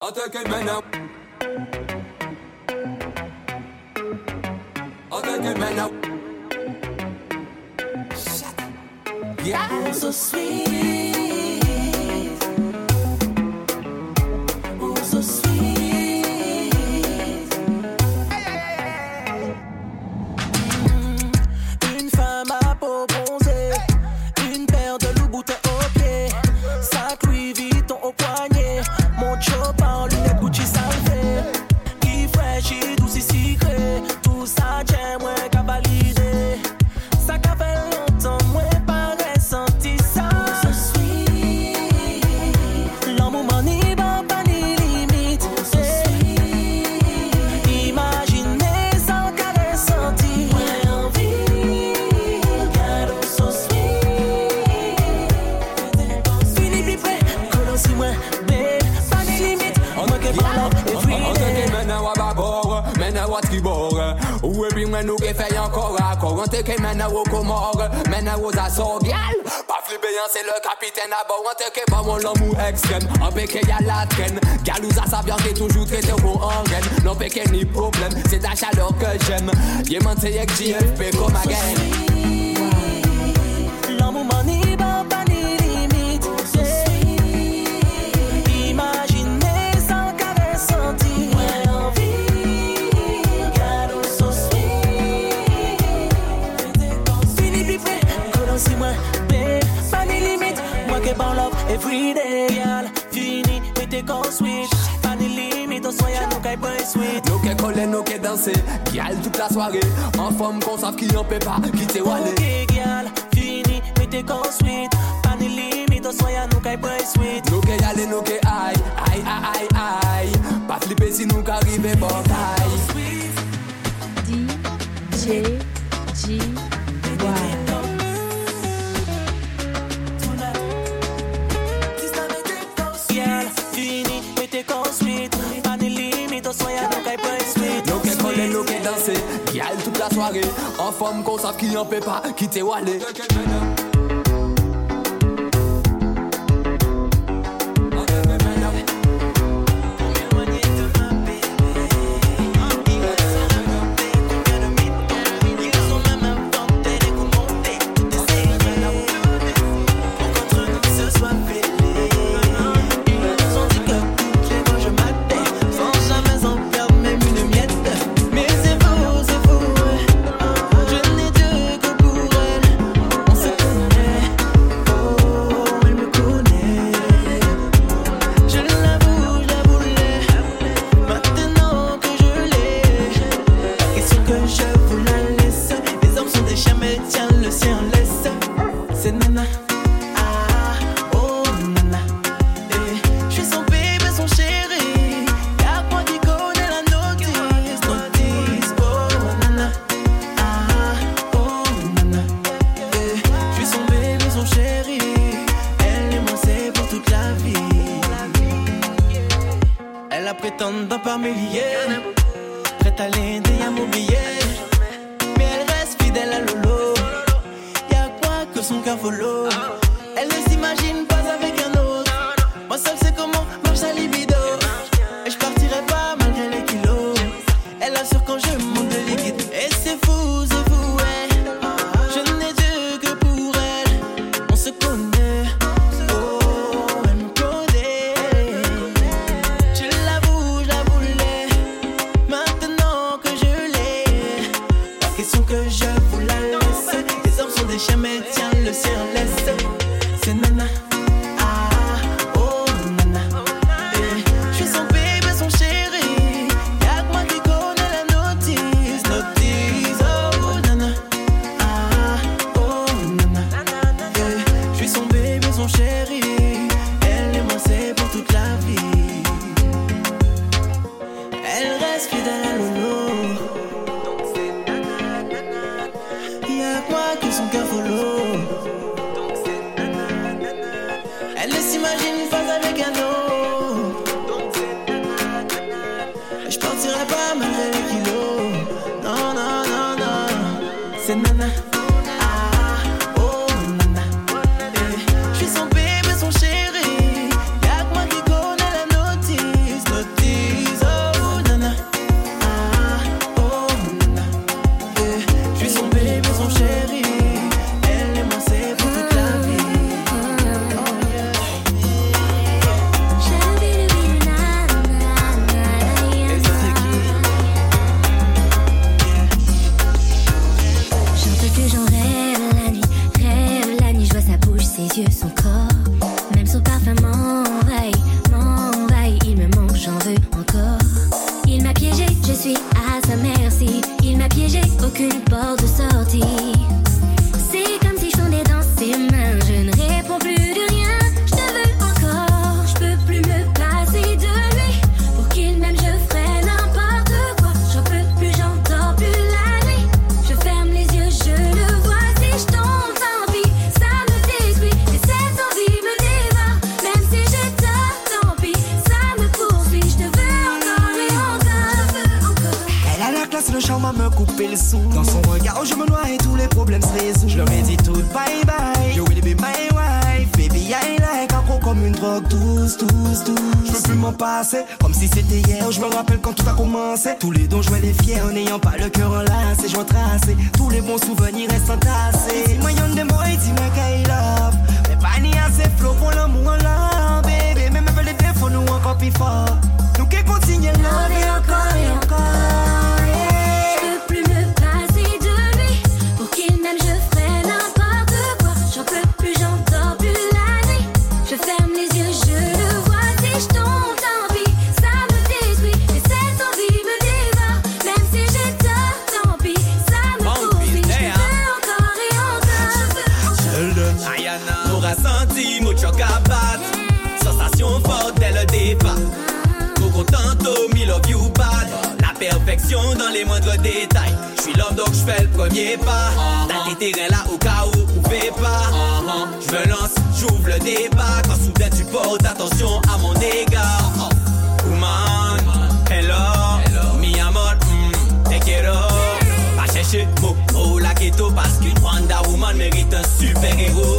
Attack it, man. It, man. Now, Yeah. I'm so sweet. Men à Watibor. Ou et puis mène qui fait encore à Coranté qui Men à Wokomor. Mène à Rosa Sorbial. Pas flippéant, c'est le capitaine à bord. Anté qui pas mon l'amour extrême. En péqué y'a la traîne. Galouza sa viande est toujours traité pour en reine. Non péqué ni problem, c'est ta chaleur que j'aime. Yé menté avec JFP comme again. about love every day, girl. Fini with the go sweet. Pas de limite, on soya, nous qu'aille pas sweet. Nous qu'aille coller, nous qu'aille danser. Girl, toute la soirée. En forme qu'on savent qui en peut pas, qui t'est wallé. Ok, girl. Fini with the go sweet. Pas de limite, on soya, nous qu'aille pas sweet. Nous qu'aille aller, nous qu'aille aïe, aïe, aïe, aïe. Pas flipper si nous qu'arriver, bon taille. DJ, G, Y. En femmes qu'on sait qu'il n'y en fait pas, quittez t'es Wallé. say na na. que j'en rêve la nuit, rêve la nuit, je vois sa bouche, ses yeux, son corps. Dans son regard, je me noie et tous les problèmes se résolvent. Je leur ai dit tout bye bye. You will be my wife. Baby, I like un comme une drogue douce, douce, douce. Je peux plus m'en passer, comme si c'était hier. Je me rappelle quand tout a commencé. Tous les dons, je les fiers en n'ayant pas le cœur enlacé. Je retrace tous les bons souvenirs restent entassés. Dis-moi, y'en des mots, dis-moi qu'il love. Mais pas ni assez flow pour l'amour là, baby. Même avec les défauts, nous encore plus fort. Fais le premier pas. T'as tes terrains là au cas où pouvez pas. Je me lance, j'ouvre le débat. Quand soudain tu portes attention à mon égard. Woman, hello, mi amor, mm, te quiero. Pas chercher mot, oh la ghetto parce qu'une Wonder Woman mérite un super héros.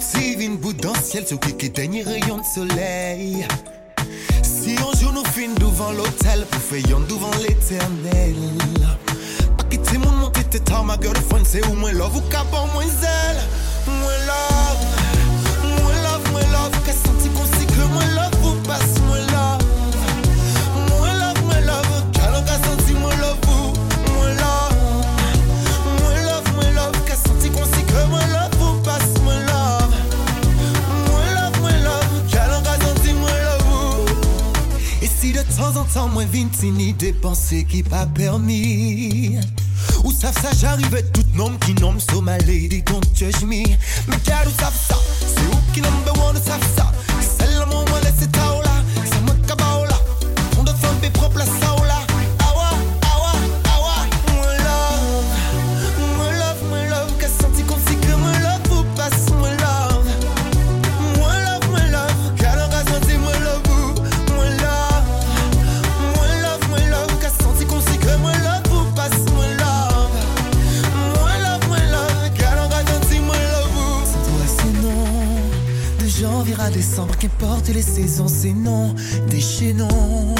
Suivez une bout dans le ciel, ce qui est dernier rayon de soleil. Si un jour nous finissons devant l'hôtel, pour faire devant l'éternel. Pas quitter mon monté, t'es ma girlfriend, c'est où moi, love ou cabon mwen vin tini depanse ki pa permi Ou saf sa jarive tout nom ki nom so my lady don't judge me Me kèd ou saf sa Qu'importe les saisons, c'est non déchaînons.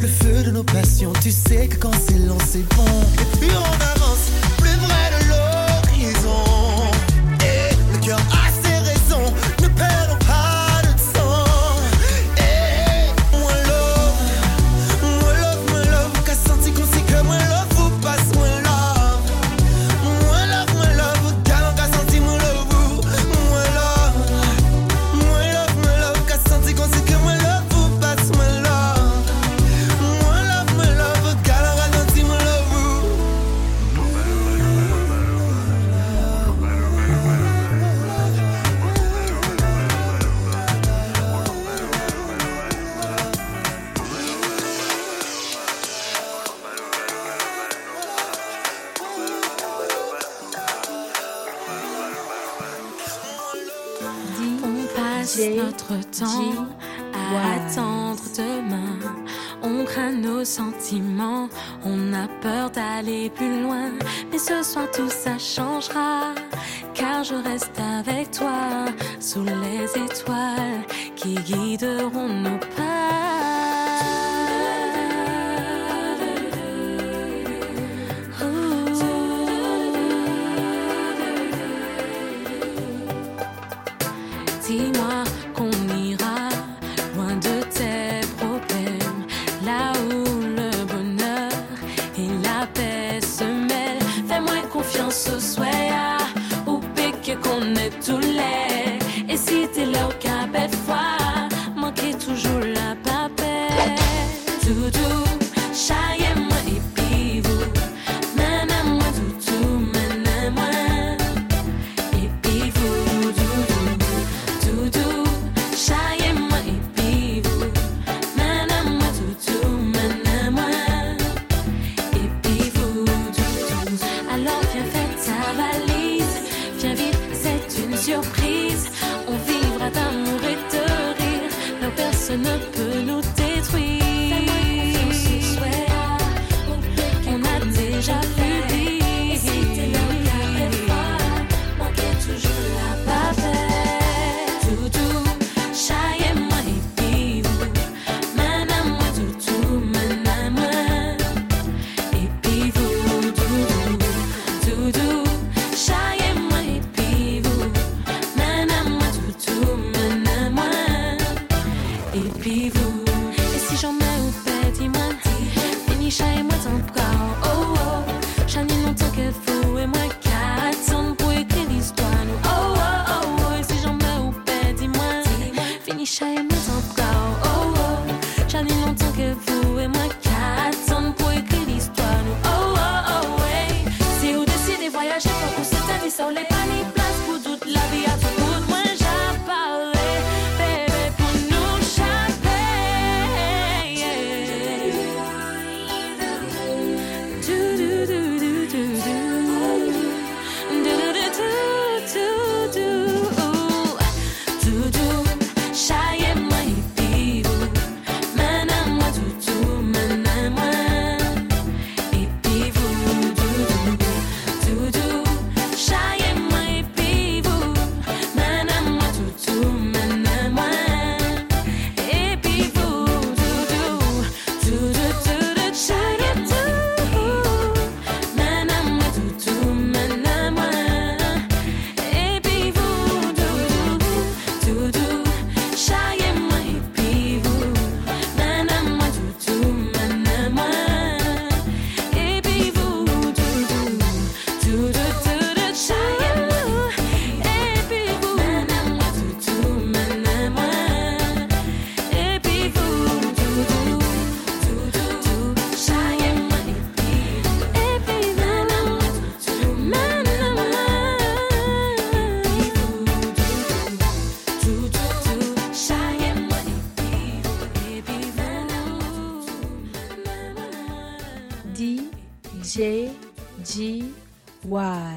Le feu de nos passions, tu sais que quand c'est long, c'est bon. Et puis on avance. On a peur d'aller plus loin, mais ce soir tout ça changera. Car je reste avec toi, sous les étoiles qui guideront nos pas. your DJ G Wise.